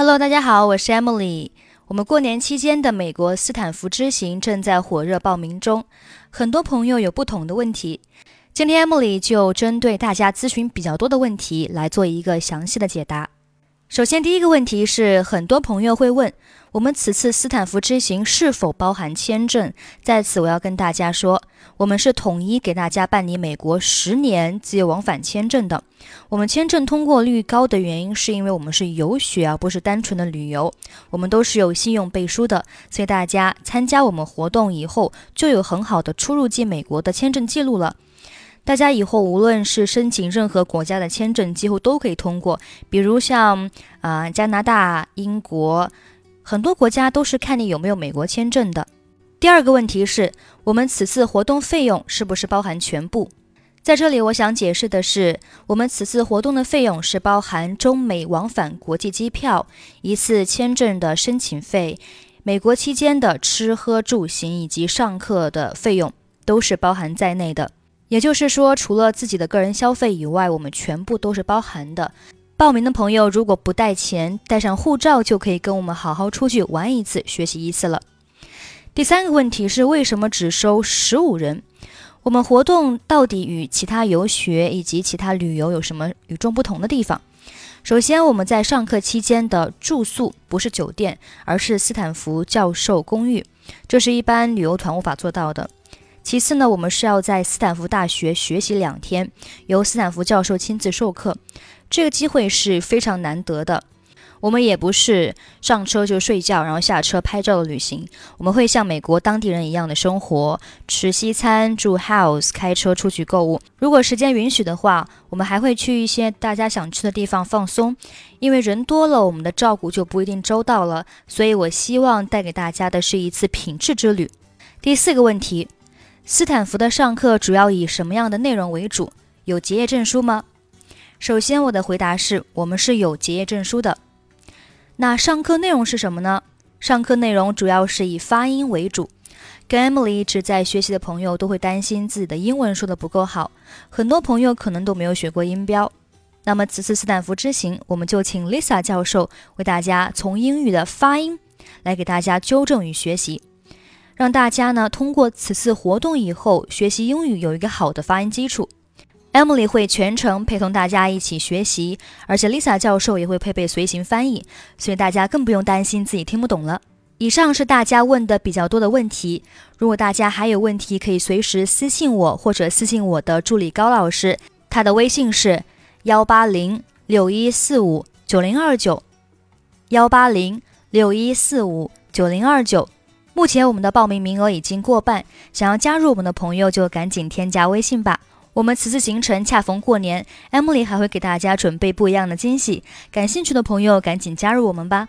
Hello，大家好，我是 Emily。我们过年期间的美国斯坦福之行正在火热报名中，很多朋友有不同的问题。今天 Emily 就针对大家咨询比较多的问题来做一个详细的解答。首先，第一个问题是，很多朋友会问，我们此次斯坦福之行是否包含签证？在此，我要跟大家说，我们是统一给大家办理美国十年自由往返签证的。我们签证通过率高的原因，是因为我们是游学，而不是单纯的旅游。我们都是有信用背书的，所以大家参加我们活动以后，就有很好的出入境美国的签证记录了。大家以后无论是申请任何国家的签证，几乎都可以通过。比如像啊加拿大、英国，很多国家都是看你有没有美国签证的。第二个问题是我们此次活动费用是不是包含全部？在这里我想解释的是，我们此次活动的费用是包含中美往返国际机票、一次签证的申请费、美国期间的吃喝住行以及上课的费用，都是包含在内的。也就是说，除了自己的个人消费以外，我们全部都是包含的。报名的朋友如果不带钱，带上护照就可以跟我们好好出去玩一次、学习一次了。第三个问题是，为什么只收十五人？我们活动到底与其他游学以及其他旅游有什么与众不同的地方？首先，我们在上课期间的住宿不是酒店，而是斯坦福教授公寓，这是一般旅游团无法做到的。其次呢，我们是要在斯坦福大学学习两天，由斯坦福教授亲自授课，这个机会是非常难得的。我们也不是上车就睡觉，然后下车拍照的旅行，我们会像美国当地人一样的生活，吃西餐，住 house，开车出去购物。如果时间允许的话，我们还会去一些大家想去的地方放松。因为人多了，我们的照顾就不一定周到了，所以我希望带给大家的是一次品质之旅。第四个问题。斯坦福的上课主要以什么样的内容为主？有结业证书吗？首先，我的回答是我们是有结业证书的。那上课内容是什么呢？上课内容主要是以发音为主。跟 Emily 一直在学习的朋友都会担心自己的英文说的不够好，很多朋友可能都没有学过音标。那么此次斯坦福之行，我们就请 Lisa 教授为大家从英语的发音来给大家纠正与学习。让大家呢通过此次活动以后学习英语有一个好的发音基础。Emily 会全程陪同大家一起学习，而且 Lisa 教授也会配备随行翻译，所以大家更不用担心自己听不懂了。以上是大家问的比较多的问题，如果大家还有问题，可以随时私信我或者私信我的助理高老师，他的微信是幺八零六一四五九零二九，幺八零六一四五九零二九。目前我们的报名名额已经过半，想要加入我们的朋友就赶紧添加微信吧。我们此次行程恰逢过年，Emily 还会给大家准备不一样的惊喜，感兴趣的朋友赶紧加入我们吧。